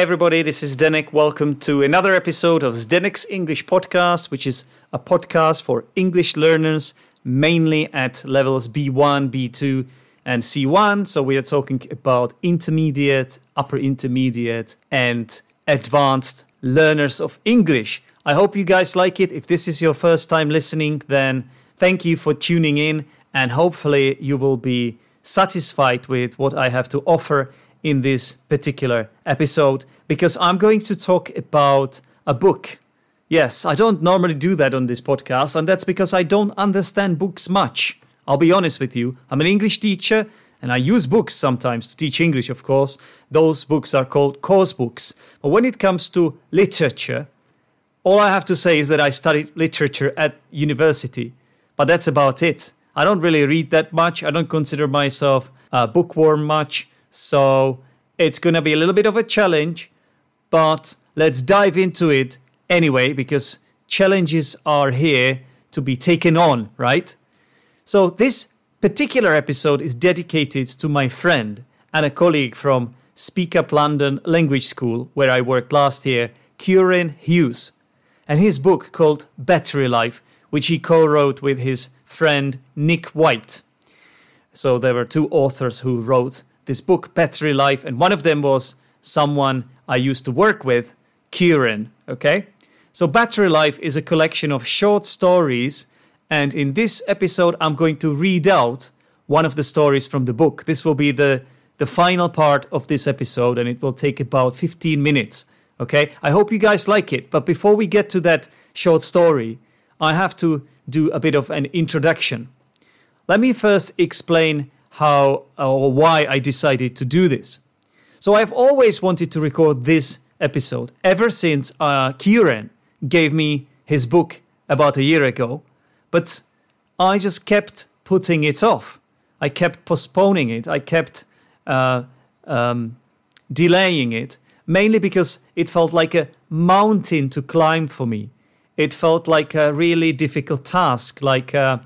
Everybody. This is Zdenek. Welcome to another episode of Zdenek's English Podcast, which is a podcast for English learners, mainly at levels B1, B2, and C1. So, we are talking about intermediate, upper intermediate, and advanced learners of English. I hope you guys like it. If this is your first time listening, then thank you for tuning in, and hopefully, you will be satisfied with what I have to offer in this particular episode because I'm going to talk about a book. Yes, I don't normally do that on this podcast, and that's because I don't understand books much. I'll be honest with you. I'm an English teacher and I use books sometimes to teach English, of course. Those books are called course books. But when it comes to literature, all I have to say is that I studied literature at university, but that's about it. I don't really read that much. I don't consider myself a bookworm much. So it's going to be a little bit of a challenge, but let's dive into it anyway because challenges are here to be taken on, right? So this particular episode is dedicated to my friend and a colleague from Speak Up London Language School, where I worked last year, Kieren Hughes, and his book called Battery Life, which he co wrote with his friend Nick White. So there were two authors who wrote this book, Battery Life, and one of them was someone I used to work with, Kieren. Okay? So, Battery Life is a collection of short stories, and in this episode, I'm going to read out one of the stories from the book. This will be the, the final part of this episode, and it will take about 15 minutes. Okay? I hope you guys like it, but before we get to that short story, I have to do a bit of an introduction. Let me first explain how or why I decided to do this. So I've always wanted to record this episode ever since uh, Kieren gave me his book about a year ago, but I just kept putting it off. I kept postponing it. I kept uh, um, delaying it, mainly because it felt like a mountain to climb for me. It felt like a really difficult task, like a,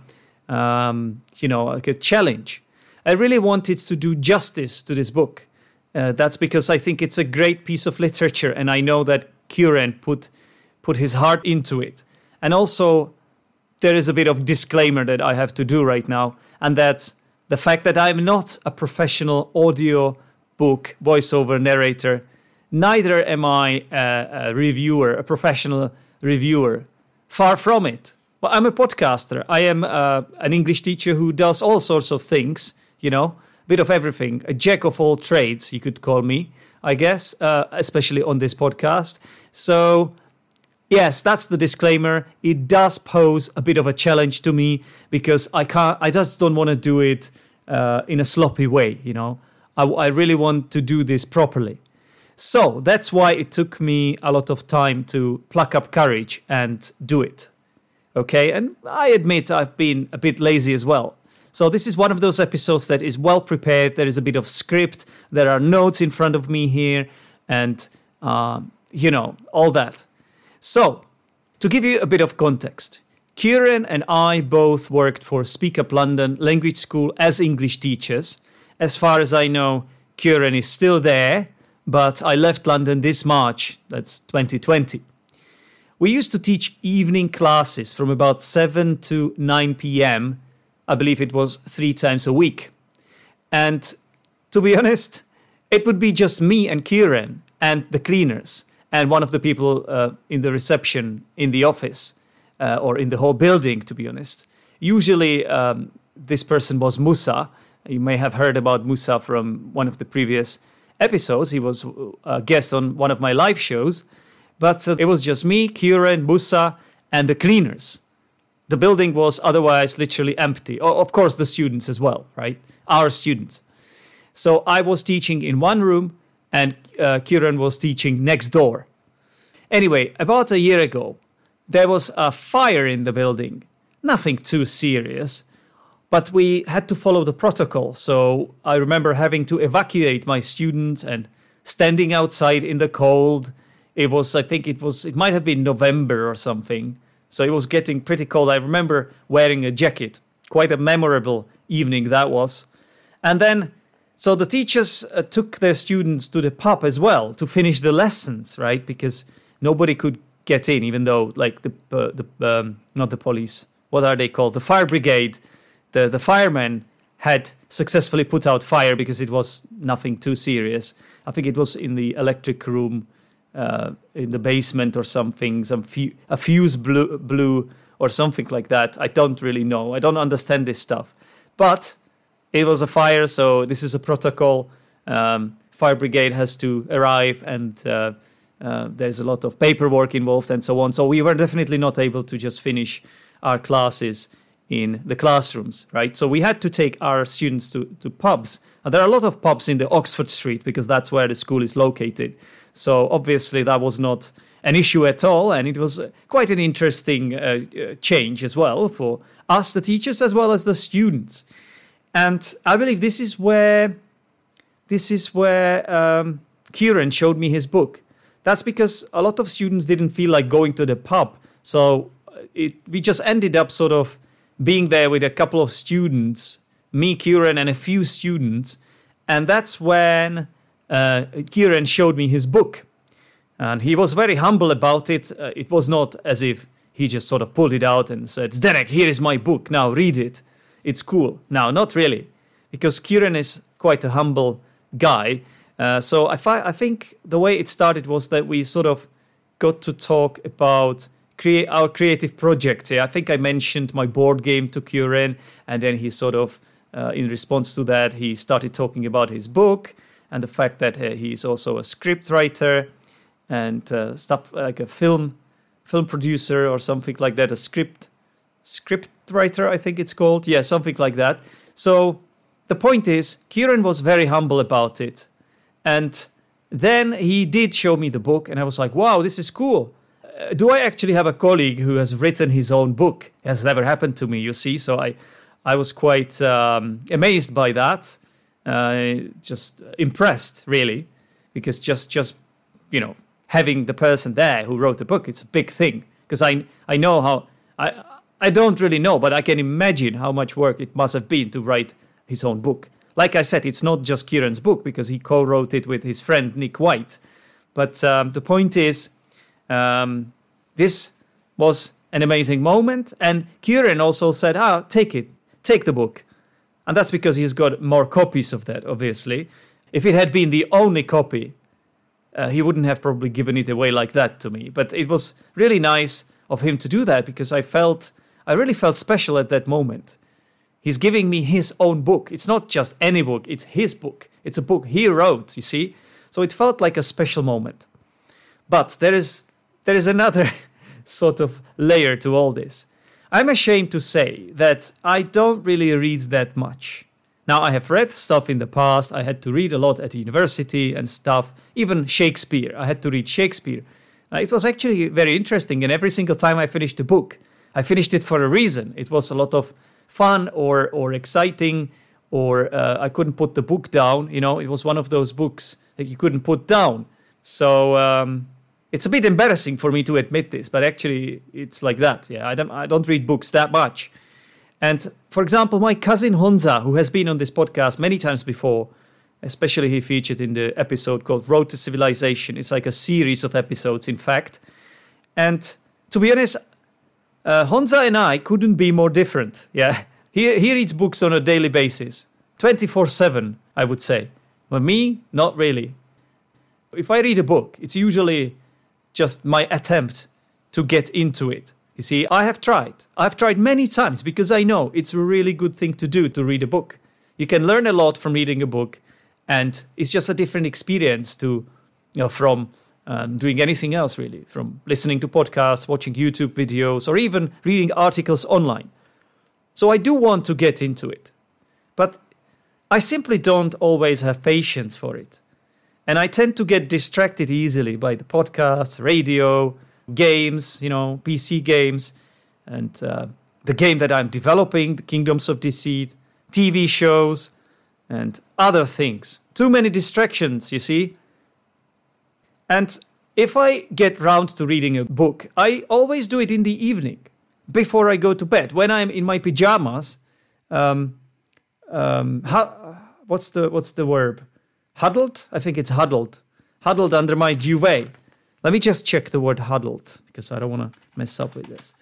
um, you know, like a challenge. I really wanted to do justice to this book. Uh, that's because I think it's a great piece of literature, and I know that Kieren put put his heart into it. And also, there is a bit of disclaimer that I have to do right now, and that's the fact that I'm not a professional audio book voiceover narrator. Neither am I a, a reviewer, a professional reviewer. Far from it. But I'm a podcaster. I am uh, an English teacher who does all sorts of things you know, bit of everything, a jack of all trades, you could call me, I guess, uh, especially on this podcast. So, yes, that's the disclaimer. It does pose a bit of a challenge to me because I can't, I just don't want to do it uh, in a sloppy way, you know. I, I really want to do this properly. So that's why it took me a lot of time to pluck up courage and do it. Okay, and I admit I've been a bit lazy as well. So this is one of those episodes that is well prepared. There is a bit of script. There are notes in front of me here, and uh, you know all that. So to give you a bit of context, Kieren and I both worked for Speak Up London Language School as English teachers. As far as I know, Kieren is still there, but I left London this March. That's 2020. We used to teach evening classes from about 7 to 9 p.m. I believe it was three times a week. And to be honest, it would be just me and Kieren and the cleaners and one of the people uh, in the reception in the office uh, or in the whole building, to be honest. Usually, um, this person was Musa. You may have heard about Musa from one of the previous episodes. He was a guest on one of my live shows. But uh, it was just me, Kieren, Musa, and the cleaners. The building was otherwise literally empty. Of course, the students as well, right? Our students. So I was teaching in one room, and uh, Kieren was teaching next door. Anyway, about a year ago, there was a fire in the building. Nothing too serious, but we had to follow the protocol. So I remember having to evacuate my students and standing outside in the cold. It was, I think it was, it might have been November or something. So it was getting pretty cold. I remember wearing a jacket. Quite a memorable evening that was. And then, so the teachers uh, took their students to the pub as well to finish the lessons, right? Because nobody could get in, even though like the uh, the um, not the police, what are they called? The fire brigade, the the firemen had successfully put out fire because it was nothing too serious. I think it was in the electric room, uh, in the basement or something. Some fu- a fuse blew, blew or something like that. I don't really know. I don't understand this stuff, but it was a fire, so this is a protocol. Um, fire brigade has to arrive and. Uh, uh, there's a lot of paperwork involved and so on. So we were definitely not able to just finish our classes in the classrooms, right? So we had to take our students to, to pubs. And there are a lot of pubs in the Oxford Street because that's where the school is located. So obviously that was not an issue at all. And it was quite an interesting uh, uh change as well for us, the teachers, as well as the students. And I believe this is where this is where um, Kieren showed me his book that's because a lot of students didn't feel like going to the pub. So uh, it, we just ended up sort of being there with a couple of students, me, Kieren, and a few students. And that's when uh, Kieren showed me his book. And he was very humble about it. Uh, it was not as if he just sort of pulled it out and said, Zdenek, here is my book. Now read it. It's cool. Now, not really. Because Kieren is quite a humble guy. Uh, so I, fi- I think the way it started was that we sort of got to talk about create our creative projects. Yeah, I think I mentioned my board game to Kieren, and then he sort of, uh, in response to that, he started talking about his book and the fact that uh, he's also a script writer and uh, stuff like a film film producer or something like that, a script script writer, I think it's called. Yeah, something like that. So the point is, Kieren was very humble about it and then he did show me the book, and I was like, wow, this is cool. Uh, do I actually have a colleague who has written his own book? It has never happened to me, you see. So I, I was quite um, amazed by that, uh, just impressed, really, because just, just, you know, having the person there who wrote the book, it's a big thing. Because I, I know how, I, I don't really know, but I can imagine how much work it must have been to write his own book like I said, it's not just Kieren's book because he co wrote it with his friend Nick White. But um, the point is, um, this was an amazing moment. And Kieren also said, ah, take it, take the book. And that's because he's got more copies of that, obviously. If it had been the only copy, uh, he wouldn't have probably given it away like that to me. But it was really nice of him to do that because I felt, I really felt special at that moment. He's giving me his own book. It's not just any book, it's his book. It's a book he wrote, you see? So it felt like a special moment. But there is there is another sort of layer to all this. I'm ashamed to say that I don't really read that much. Now, I have read stuff in the past. I had to read a lot at university and stuff, even Shakespeare. I had to read Shakespeare. Uh, it was actually very interesting, and every single time I finished a book, I finished it for a reason. It was a lot of fun or or exciting or uh, I couldn't put the book down. You know, it was one of those books that you couldn't put down. So um, it's a bit embarrassing for me to admit this, but actually it's like that. Yeah, I don't I don't read books that much. And for example, my cousin Honza, who has been on this podcast many times before, especially he featured in the episode called Road to Civilization. It's like a series of episodes, in fact. And to be honest, uh, Honza and I couldn't be more different. Yeah, he he reads books on a daily basis, twenty four seven, I would say. But me, not really. If I read a book, it's usually just my attempt to get into it. You see, I have tried. I've tried many times because I know it's a really good thing to do to read a book. You can learn a lot from reading a book, and it's just a different experience to, you know, from um, doing anything else really, from listening to podcasts, watching YouTube videos, or even reading articles online. So I do want to get into it. But I simply don't always have patience for it. And I tend to get distracted easily by the podcasts, radio, games, you know, PC games, and uh, the game that I'm developing, the Kingdoms of Deceit, TV shows, and other things. Too many distractions, you see. And if I get round to reading a book, I always do it in the evening before I go to bed. When I'm in my pajamas, um, um, how, what's the what's the verb? Huddled? I think it's huddled. Huddled under my duvet. Let me just check the word huddled because I don't want to mess up with this.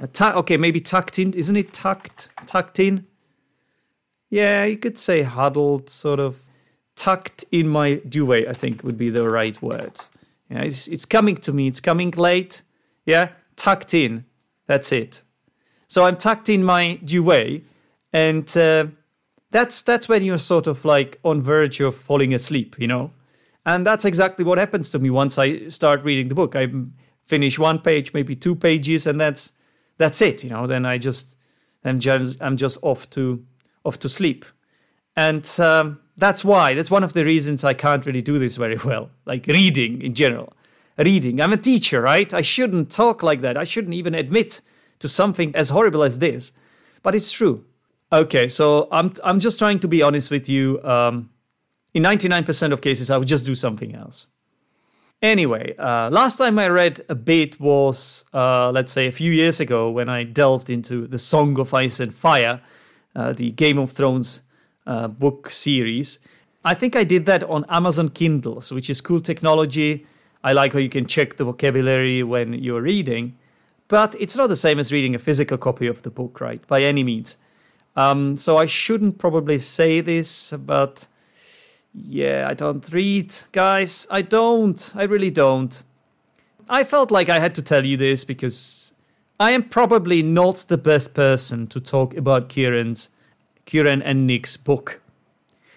Okay, maybe tucked in. Isn't it tucked? Tucked in? Yeah, you could say huddled, sort of tucked in my duvet, I think would be the right word. Yeah, it's, it's coming to me. It's coming late. Yeah, tucked in. That's it. So I'm tucked in my duvet, and uh, that's that's when you're sort of like on verge of falling asleep, you know. And that's exactly what happens to me once I start reading the book. I finish one page, maybe two pages, and that's that's it, you know. Then I just I'm just I'm just off to off to sleep, and um, that's why that's one of the reasons I can't really do this very well, like reading in general. Reading. I'm a teacher, right? I shouldn't talk like that. I shouldn't even admit to something as horrible as this, but it's true. Okay, so I'm I'm just trying to be honest with you. Um, in 99% of cases, I would just do something else. Anyway, uh, last time I read a bit was, uh, let's say, a few years ago when I delved into the Song of Ice and Fire, uh, the Game of Thrones uh, book series. I think I did that on Amazon Kindles, which is cool technology. I like how you can check the vocabulary when you're reading, but it's not the same as reading a physical copy of the book, right? By any means. Um, so I shouldn't probably say this, but yeah, I don't read, guys. I don't. I really don't. I felt like I had to tell you this because I am probably not the best person to talk about Kieren's, Kieren and Nick's book.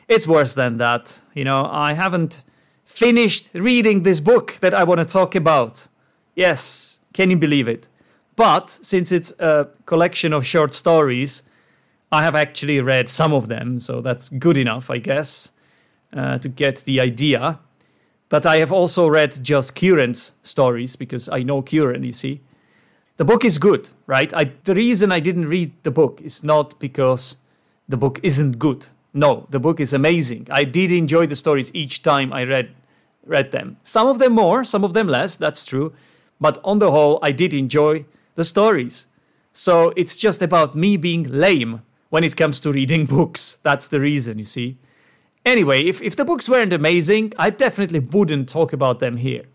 It's worse than that. You know, I haven't finished reading this book that I want to talk about. Yes, can you believe it? But since it's a collection of short stories, I have actually read some of them, so that's good enough, I guess, uh, to get the idea. But I have also read just Kieren's stories because I know Kieren, you see. The book is good, right? I, the reason I didn't read the book is not because the book isn't good. No, the book is amazing. I did enjoy the stories each time I read read them. Some of them more, some of them less, that's true. But on the whole, I did enjoy the stories. So it's just about me being lame when it comes to reading books. That's the reason, you see. Anyway, if, if the books weren't amazing, I definitely wouldn't talk about them here.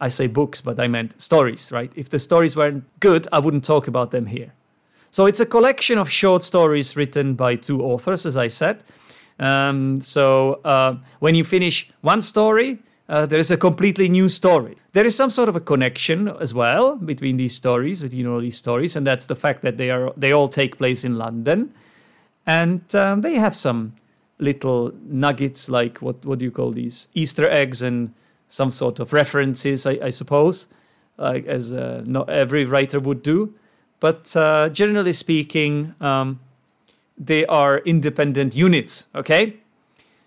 I say books, but I meant stories, right? If the stories weren't good, I wouldn't talk about them here. So it's a collection of short stories written by two authors, as I said. Um, so uh, when you finish one story, uh, there is a completely new story. There is some sort of a connection as well between these stories, between all these stories, and that's the fact that they are they all take place in London, and um, they have some little nuggets like what what do you call these Easter eggs and some sort of references, I, I suppose, like as uh, not every writer would do. But uh, generally speaking, um, they are independent units. Okay,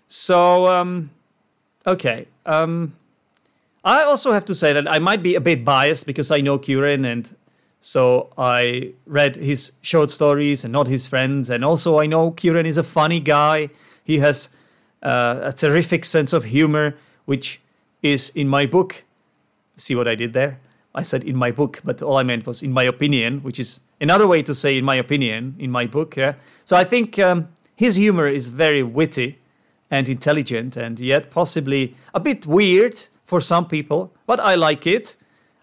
so um, okay. Um, I also have to say that I might be a bit biased because I know Kieren and so I read his short stories and not his friends. And also, I know Kieren is a funny guy. He has uh, a terrific sense of humor, which is in my book. See what I did there? I said in my book, but all I meant was in my opinion, which is another way to say in my opinion in my book. Yeah. So I think um, his humor is very witty and intelligent, and yet possibly a bit weird for some people. But I like it.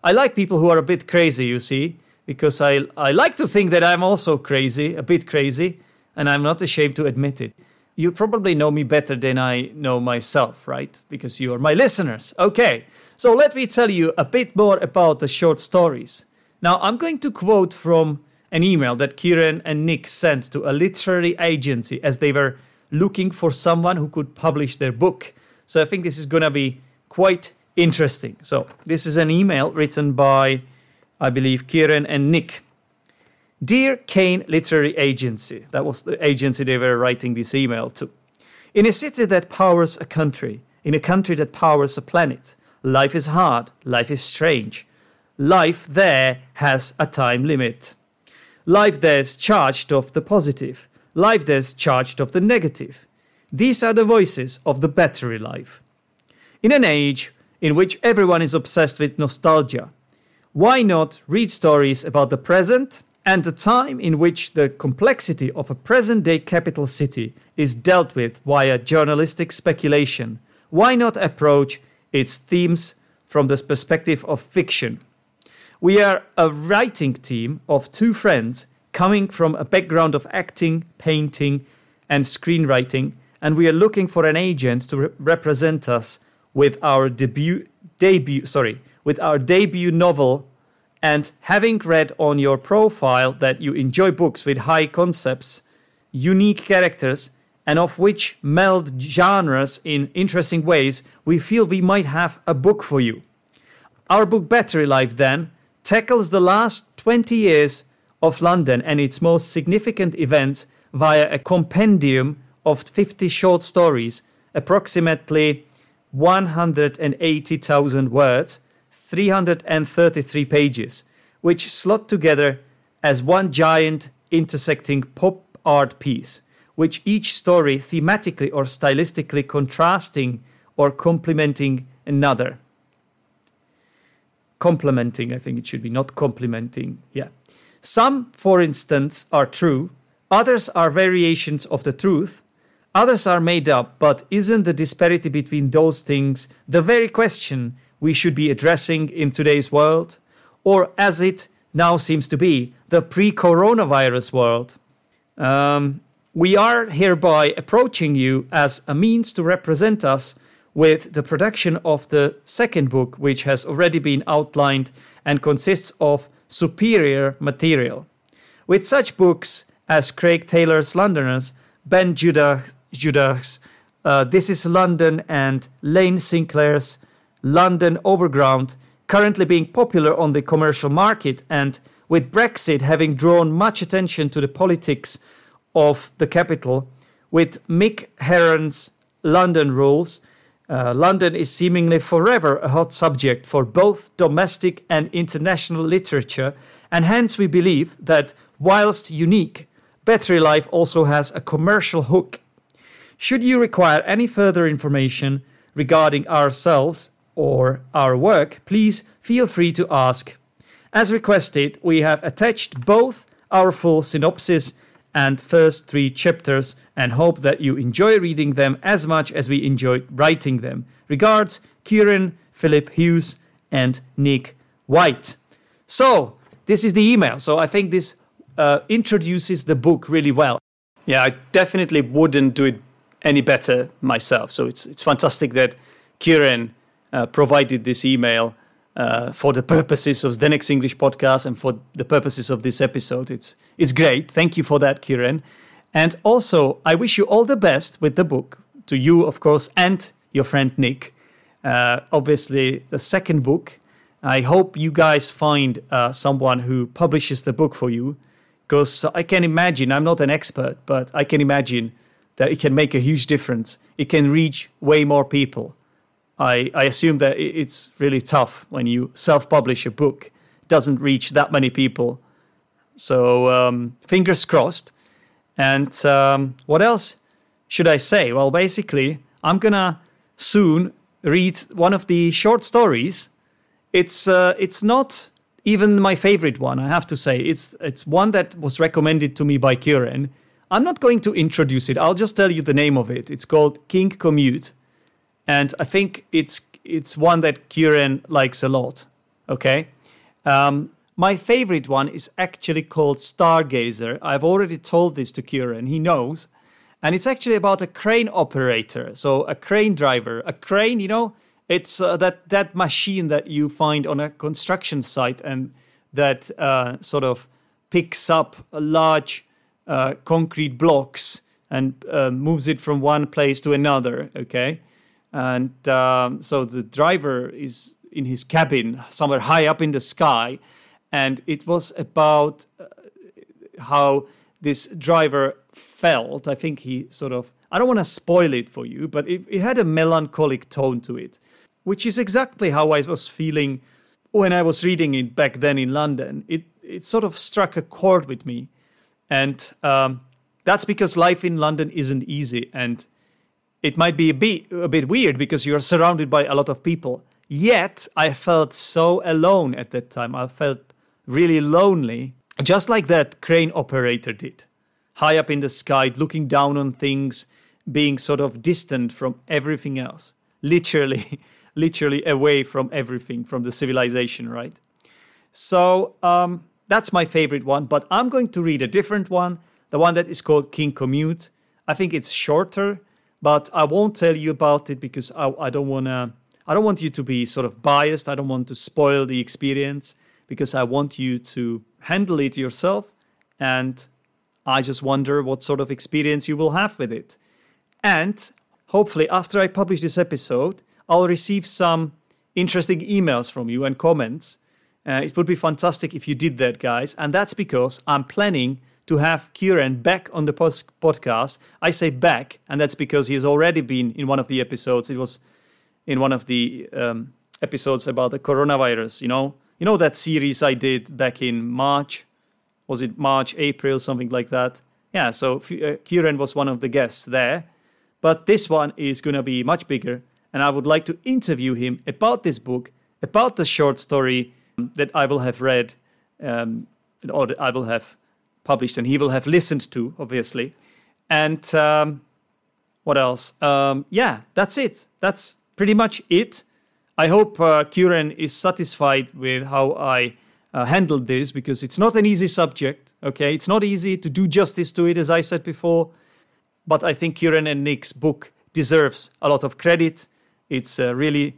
I like people who are a bit crazy. You see, because I I like to think that I'm also crazy, a bit crazy, and I'm not ashamed to admit it you probably know me better than I know myself, right? Because you are my listeners. Okay, so let me tell you a bit more about the short stories. Now, I'm going to quote from an email that Kieren and Nick sent to a literary agency as they were looking for someone who could publish their book. So I think this is going to be quite interesting. So, this is an email written by, I believe, Kieren and Nick. Dear Kane Literary Agency, that was the agency they were writing this email to. In a city that powers a country, in a country that powers a planet, life is hard, life is strange. Life there has a time limit. Life there's charged of the positive, life there's charged of the negative. These are the voices of the battery life. In an age in which everyone is obsessed with nostalgia, why not read stories about the present and the time in which the complexity of a present day capital city is dealt with via journalistic speculation? Why not approach its themes from the perspective of fiction? We are a writing team of two friends coming from a background of acting, painting, and screenwriting, and we are looking for an agent to re- represent us with our debut debut sorry with our debut novel and having read on your profile that you enjoy books with high concepts unique characters and of which meld genres in interesting ways we feel we might have a book for you. Our book battery life then tackles the last 20 years of london and its most significant events via a compendium of 50 short stories approximately 180,000 words, 333 pages, which slot together as one giant intersecting pop art piece, which each story thematically or stylistically contrasting or complementing another. Complementing, I think it should be, not complementing. Yeah. Some, for instance, are true, others are variations of the truth, Others are made up, but isn't the disparity between those things the very question we should be addressing in today's world? Or, as it now seems to be, the pre coronavirus world? Um, we are hereby approaching you as a means to represent us with the production of the second book, which has already been outlined and consists of superior material. With such books as Craig Taylor's Londoners, Ben Judah Judah's uh, This is London and Iain Sinclair's London Overground currently being popular on the commercial market and with Brexit having drawn much attention to the politics of the capital, with Mick Herron's London rules, uh, London is seemingly forever a hot subject for both domestic and international literature, and hence we believe that whilst unique, Battery Life also has a commercial hook should you require any further information regarding ourselves or our work, please feel free to ask. As requested, we have attached both our full synopsis and first three chapters and hope that you enjoy reading them as much as we enjoyed writing them. Regards, Kieren, Philip Hughes, and Nick White. So, this is the email. So, I think this uh, introduces the book really well. Yeah, I definitely wouldn't do it any better myself. So it's it's fantastic that Kieren uh, provided this email uh, for the purposes of the next English podcast and for the purposes of this episode. It's it's great. Thank you for that, Kieren. And also, I wish you all the best with the book to you, of course, and your friend Nick. Uh, obviously, the second book. I hope you guys find uh, someone who publishes the book for you, because I can imagine. I'm not an expert, but I can imagine that it can make a huge difference. It can reach way more people. I, I assume that it's really tough when you self publish a book, it doesn't reach that many people. So, um, fingers crossed. And um, what else should I say? Well, basically, I'm gonna soon read one of the short stories. It's uh, it's not even my favorite one, I have to say. It's it's one that was recommended to me by Kieren I'm not going to introduce it. I'll just tell you the name of it. It's called King Commute, and I think it's it's one that Kieren likes a lot. Okay, um, my favorite one is actually called Stargazer. I've already told this to Kieren. He knows, and it's actually about a crane operator. So a crane driver, a crane. You know, it's uh, that that machine that you find on a construction site and that uh, sort of picks up large uh, concrete blocks and uh, moves it from one place to another. Okay, and um, so the driver is in his cabin somewhere high up in the sky, and it was about uh, how this driver felt. I think he sort of I don't want to spoil it for you, but it, it had a melancholic tone to it, which is exactly how I was feeling when I was reading it back then in London. It it sort of struck a chord with me, and um, that's because life in London isn't easy, and it might be a bit a bit weird because you are surrounded by a lot of people. Yet I felt so alone at that time. I felt really lonely, just like that crane operator did, high up in the sky, looking down on things being sort of distant from everything else, literally, literally away from everything, from the civilization, right? So um, that's my favorite one, but I'm going to read a different one, the one that is called King Commute. I think it's shorter, but I won't tell you about it because I, I don't want to. I don't want you to be sort of biased. I don't want to spoil the experience because I want you to handle it yourself. And I just wonder what sort of experience you will have with it. And hopefully, after I publish this episode, I'll receive some interesting emails from you and comments. Uh, it would be fantastic if you did that, guys. And that's because I'm planning to have Kieren back on the post- podcast. I say back, and that's because he has already been in one of the episodes. It was in one of the um, episodes about the coronavirus. You know, you know that series I did back in March. Was it March, April, something like that? Yeah. So uh, Kieren was one of the guests there but this one is going to be much bigger, and I would like to interview him about this book, about the short story that I will have read, um, or I will have published, and he will have listened to, obviously. And um, what else? Um, yeah, that's it. That's pretty much it. I hope uh, Kieren is satisfied with how I uh, handled this because it's not an easy subject. Okay, it's not easy to do justice to it, as I said before. But I think Kieren and Nick's book deserves a lot of credit. It's a really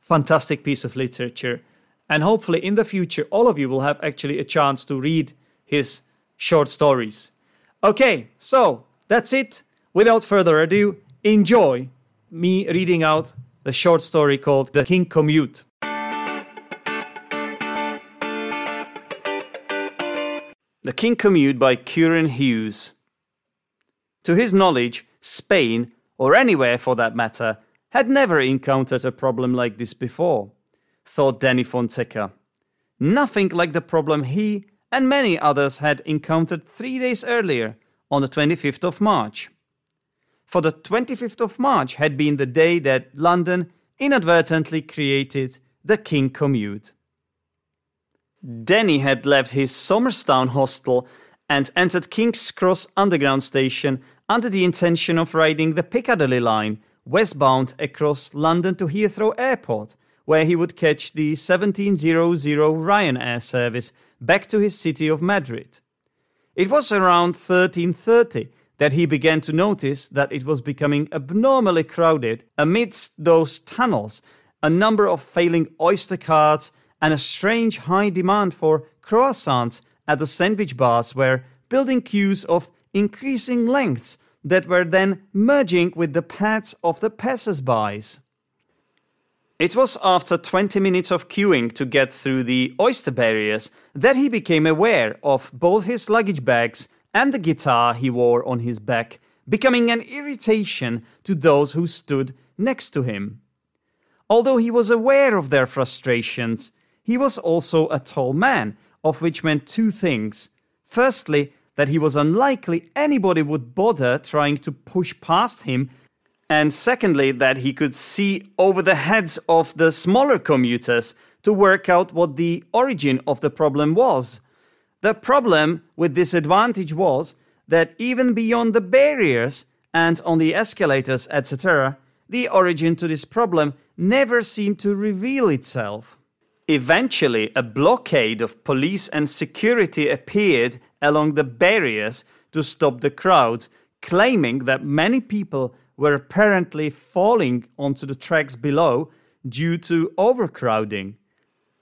fantastic piece of literature. And hopefully, in the future, all of you will have actually a chance to read his short stories. Okay, so that's it. Without further ado, enjoy me reading out the short story called The King Commute. The King Commute by Kieren Hughes. To his knowledge, Spain, or anywhere for that matter, had never encountered a problem like this before, thought Danny Fonseca. Nothing like the problem he and many others had encountered three days earlier, on the 25th of March. For the 25th of March had been the day that London inadvertently created the King Commute. Denny had left his Somerstown hostel and entered King's Cross Underground Station under the intention of riding the Piccadilly line westbound across London to Heathrow Airport, where he would catch the 1700 Ryanair service back to his city of Madrid. It was around 1330 that he began to notice that it was becoming abnormally crowded amidst those tunnels, a number of failing Oyster cards, and a strange high demand for croissants at the sandwich bars were building queues of increasing lengths that were then merging with the paths of the passers-bys. It was after 20 minutes of queuing to get through the oyster barriers that he became aware of both his luggage bags and the guitar he wore on his back becoming an irritation to those who stood next to him. Although he was aware of their frustrations, he was also a tall man, of which meant two things. Firstly, that he was unlikely anybody would bother trying to push past him, and secondly, that he could see over the heads of the smaller commuters to work out what the origin of the problem was. The problem with this advantage was that even beyond the barriers and on the escalators, etc., the origin to this problem never seemed to reveal itself. Eventually, a blockade of police and security appeared along the barriers to stop the crowds, claiming that many people were apparently falling onto the tracks below due to overcrowding,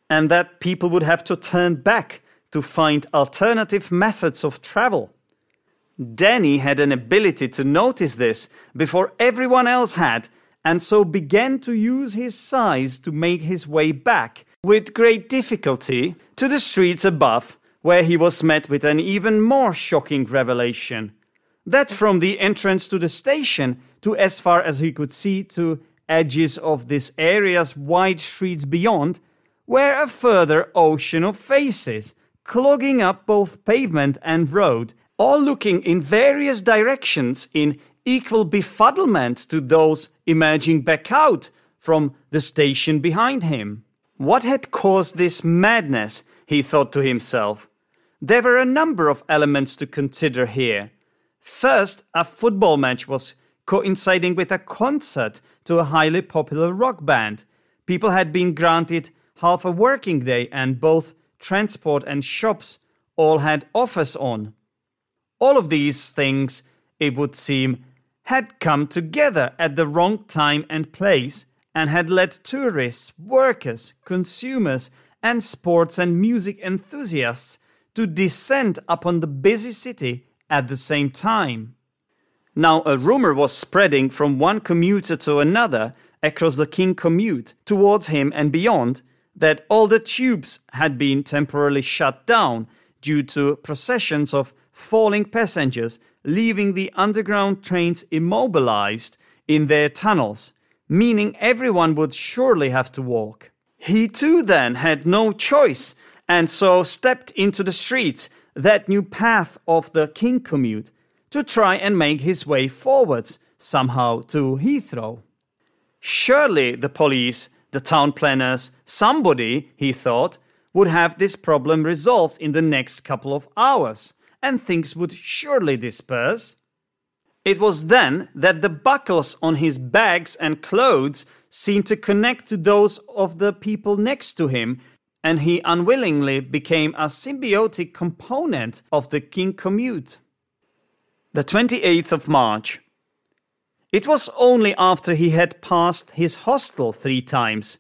and that people would have to turn back to find alternative methods of travel. Danny had an ability to notice this before everyone else had, and so began to use his size to make his way back, with great difficulty, to the streets above, where he was met with an even more shocking revelation. That from the entrance to the station to as far as he could see to edges of this area's wide streets beyond were a further ocean of faces, clogging up both pavement and road, all looking in various directions in equal befuddlement to those emerging back out from the station behind him. What had caused this madness? he thought to himself. There were a number of elements to consider here. First, a football match was coinciding with a concert to a highly popular rock band. People had been granted half a working day, and both transport and shops all had offers on. All of these things, it would seem, had come together at the wrong time and place and had led tourists, workers, consumers, and sports and music enthusiasts to descend upon the busy city at the same time. Now, a rumor was spreading from one commuter to another across the King commute towards him and beyond that all the tubes had been temporarily shut down due to processions of falling passengers leaving the underground trains immobilized in their tunnels, meaning everyone would surely have to walk. He too then had no choice and so stepped into the streets, that new path of the King commute, to try and make his way forwards somehow to Heathrow. Surely the police, the town planners, somebody, he thought, would have this problem resolved in the next couple of hours, and things would surely disperse. It was then that the buckles on his bags and clothes seemed to connect to those of the people next to him, and he unwillingly became a symbiotic component of the King commute. The 28th of March. It was only after he had passed his hostel three times,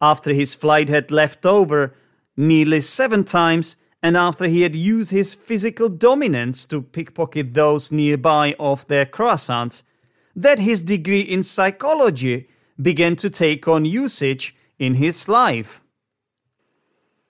after his flight had left over nearly seven times, and after he had used his physical dominance to pickpocket those nearby of their croissants, that his degree in psychology began to take on usage in his life.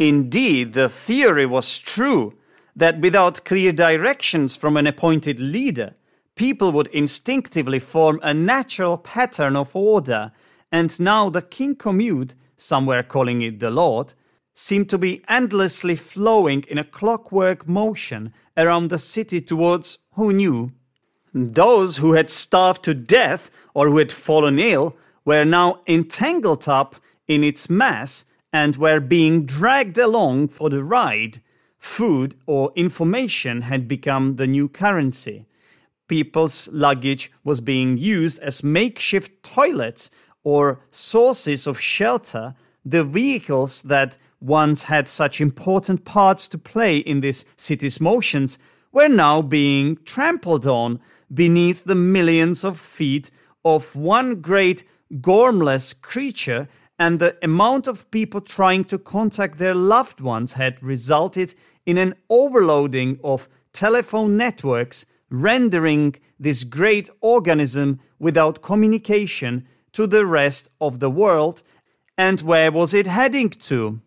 Indeed, the theory was true that without clear directions from an appointed leader, people would instinctively form a natural pattern of order, and now the king commute, somewhere calling it the Lord, seemed to be endlessly flowing in a clockwork motion around the city towards who knew. Those who had starved to death or who had fallen ill were now entangled up in its mass and were being dragged along for the ride Food or information had become the new currency. People's luggage was being used as makeshift toilets or sources of shelter. The vehicles that once had such important parts to play in this city's motions were now being trampled on beneath the millions of feet of one great gormless creature and the amount of people trying to contact their loved ones had resulted in an overloading of telephone networks, rendering this great organism without communication to the rest of the world. And where was it heading to?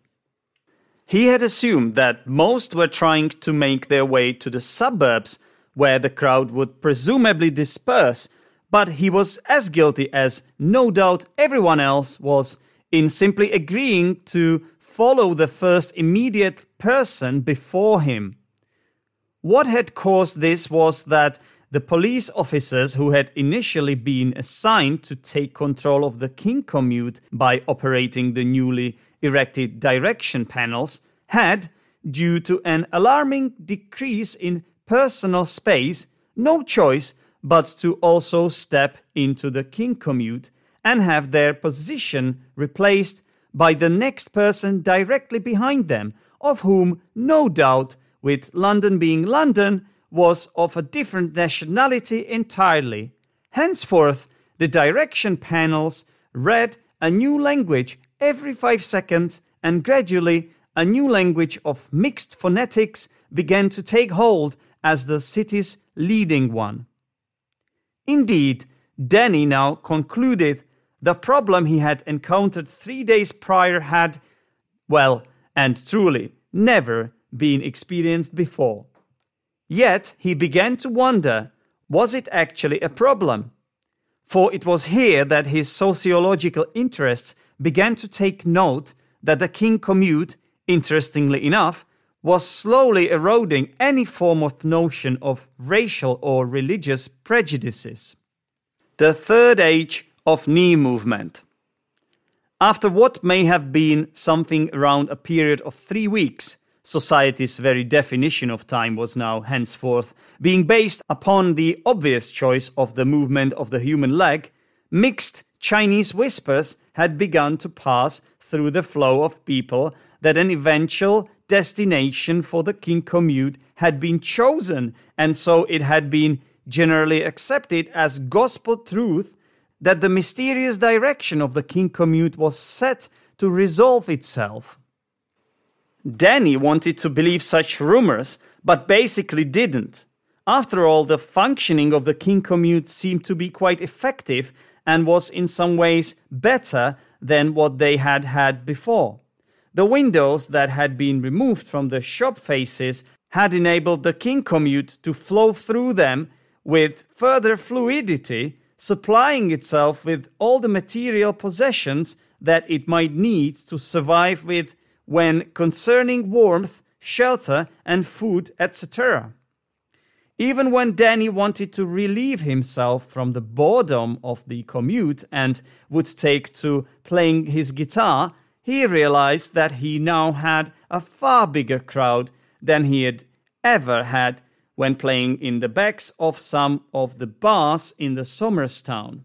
He had assumed that most were trying to make their way to the suburbs where the crowd would presumably disperse, but he was as guilty as no doubt everyone else was in simply agreeing to follow the first immediate person before him. What had caused this was that the police officers who had initially been assigned to take control of the King commute by operating the newly erected direction panels had, due to an alarming decrease in personal space, no choice but to also step into the King commute and have their position replaced by the next person directly behind them, of whom, no doubt, with London being London, was of a different nationality entirely. Henceforth, the direction panels read a new language every five seconds, and gradually a new language of mixed phonetics began to take hold as the city's leading one. Indeed, Danny now concluded the problem he had encountered three days prior had, well, and truly, never been experienced before. Yet he began to wonder was it actually a problem? For it was here that his sociological interests began to take note that the king commute, interestingly enough, was slowly eroding any form of notion of racial or religious prejudices. The third age of knee movement. After what may have been something around a period of three weeks, society's very definition of time was now henceforth being based upon the obvious choice of the movement of the human leg, mixed Chinese whispers had begun to pass through the flow of people that an eventual destination for the king commute had been chosen, and so it had been generally accepted as gospel truth that the mysterious direction of the king commute was set to resolve itself. Danny wanted to believe such rumors, but basically didn't. After all, the functioning of the king commute seemed to be quite effective and was in some ways better than what they had had before. The windows that had been removed from the shop faces had enabled the king commute to flow through them with further fluidity, supplying itself with all the material possessions that it might need to survive with when concerning warmth, shelter, and food, etc. Even when Danny wanted to relieve himself from the boredom of the commute and would take to playing his guitar, he realized that he now had a far bigger crowd than he had ever had when playing in the backs of some of the bars in the Somers town.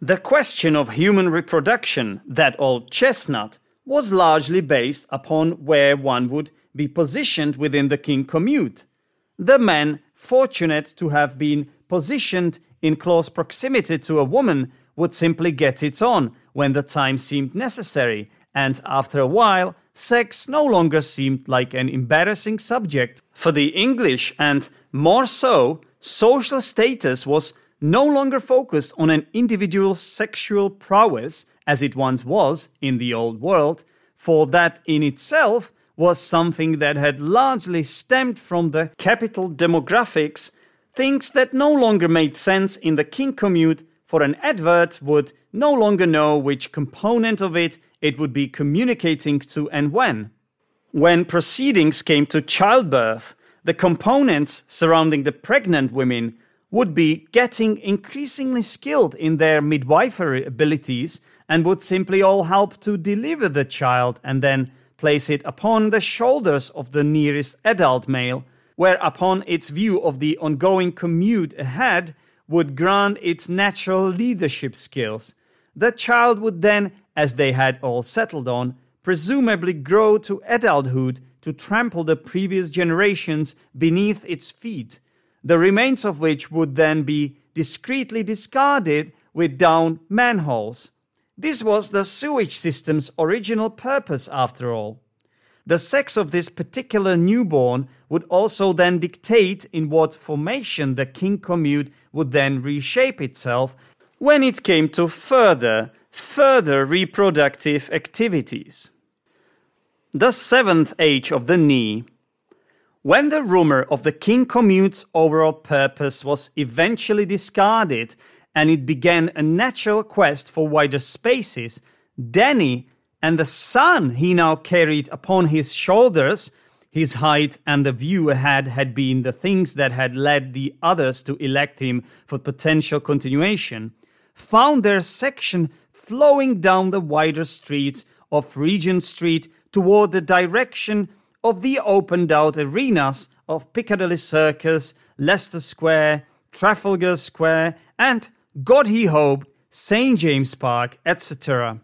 The question of human reproduction, that old chestnut, was largely based upon where one would be positioned within the king commute. The man, fortunate to have been positioned in close proximity to a woman, would simply get it on when the time seemed necessary, and after a while, sex no longer seemed like an embarrassing subject for the English, and more so, social status was no longer focused on an individual's sexual prowess as it once was in the old world, for that in itself was something that had largely stemmed from the capital demographics, things that no longer made sense in the king commute, for an advert would no longer know which component of it it would be communicating to and when. When proceedings came to childbirth, the components surrounding the pregnant women would be getting increasingly skilled in their midwifery abilities and would simply all help to deliver the child and then place it upon the shoulders of the nearest adult male, whereupon its view of the ongoing commute ahead would grant its natural leadership skills. The child would then as they had all settled on, presumably grow to adulthood to trample the previous generations beneath its feet, the remains of which would then be discreetly discarded with down manholes. This was the sewage system's original purpose, after all. The sex of this particular newborn would also then dictate in what formation the king commute would then reshape itself when it came to further further reproductive activities. The seventh age of the knee. When the rumor of the king commute's overall purpose was eventually discarded and it began a natural quest for wider spaces, Danny and the son he now carried upon his shoulders, his height and the view ahead had been the things that had led the others to elect him for potential continuation, found their section flowing down the wider streets of Regent Street toward the direction of the opened out arenas of Piccadilly Circus, Leicester Square, Trafalgar Square, and, God he hoped, St. James Park, etc.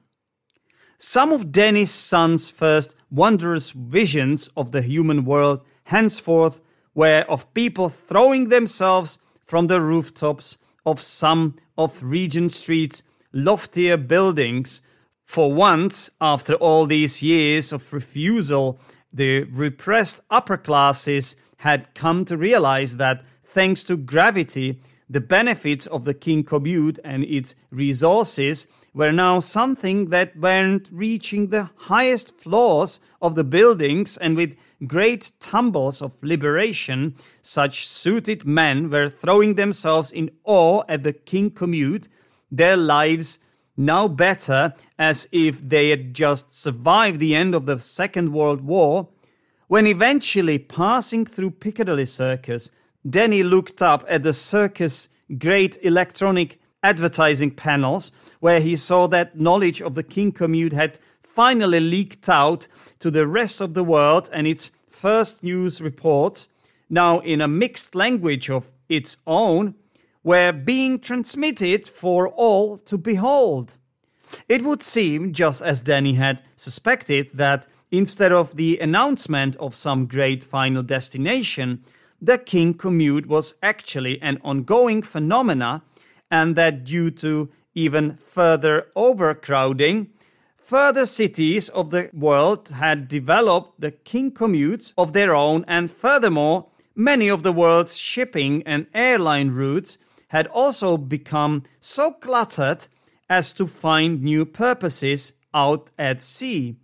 Some of Danny's son's first wondrous visions of the human world henceforth were of people throwing themselves from the rooftops of some of Regent Street's loftier buildings. For once, after all these years of refusal, the repressed upper classes had come to realize that thanks to gravity, the benefits of the King Commute and its resources were now something that weren't reaching the highest floors of the buildings and with great tumbles of liberation, such suited men were throwing themselves in awe at the King Commute, their lives now better as if they had just survived the end of the Second World War, when eventually passing through Piccadilly Circus, Denny looked up at the circus' great electronic advertising panels, where he saw that knowledge of the King Commute had finally leaked out to the rest of the world and its first news reports, now in a mixed language of its own, were being transmitted for all to behold. It would seem, just as Danny had suspected, that instead of the announcement of some great final destination, the King commute was actually an ongoing phenomena, and that due to even further overcrowding, further cities of the world had developed the King commutes of their own, and furthermore, many of the world's shipping and airline routes had also become so cluttered as to find new purposes out at sea,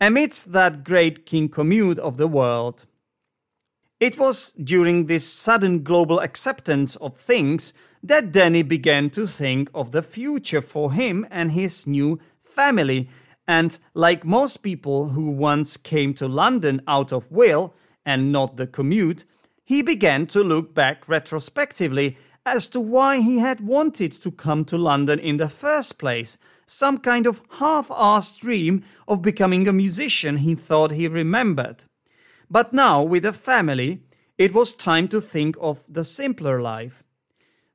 amidst that great king commute of the world. It was during this sudden global acceptance of things that Danny began to think of the future for him and his new family. And like most people who once came to London out of will and not the commute, he began to look back retrospectively as to why he had wanted to come to London in the first place. Some kind of half assed dream of becoming a musician he thought he remembered. But now, with a family, it was time to think of the simpler life.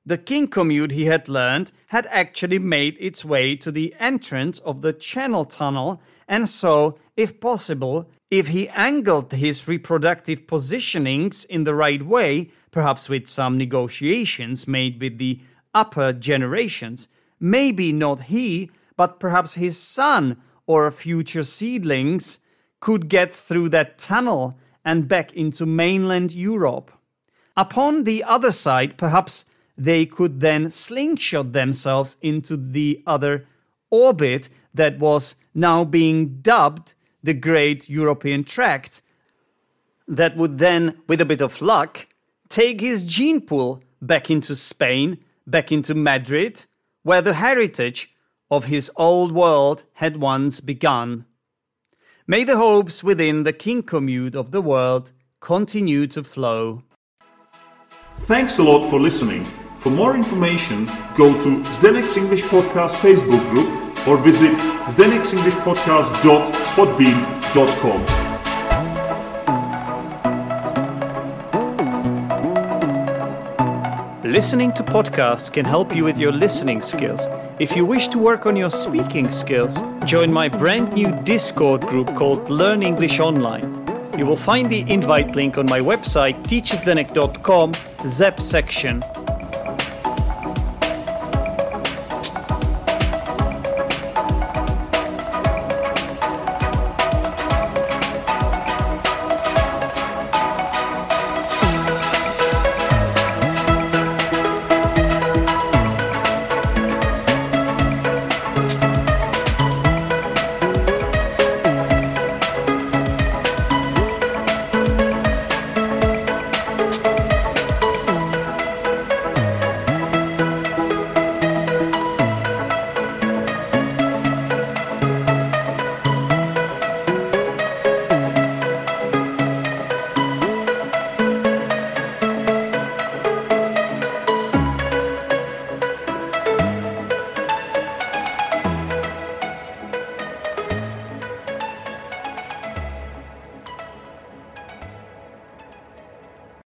The King commute he had learned had actually made its way to the entrance of the Channel Tunnel, and so, if possible, if he angled his reproductive positionings in the right way, perhaps with some negotiations made with the upper generations. Maybe not he, but perhaps his son or future seedlings could get through that tunnel and back into mainland Europe. Upon the other side, perhaps they could then slingshot themselves into the other orbit that was now being dubbed the Great European Tract, that would then, with a bit of luck, take his gene pool back into Spain, back into Madrid, where the heritage of his old world had once begun. May the hopes within the king commute of the world continue to flow. Thanks a lot for listening. For more information, go to Zdenek's English Podcast Facebook group or visit zdenek'senglishpodcast.podbean.com. Listening to podcasts can help you with your listening skills. If you wish to work on your speaking skills, join my brand new Discord group called Learn English Online. You will find the invite link on my website teacherzdenek.com, ZEP section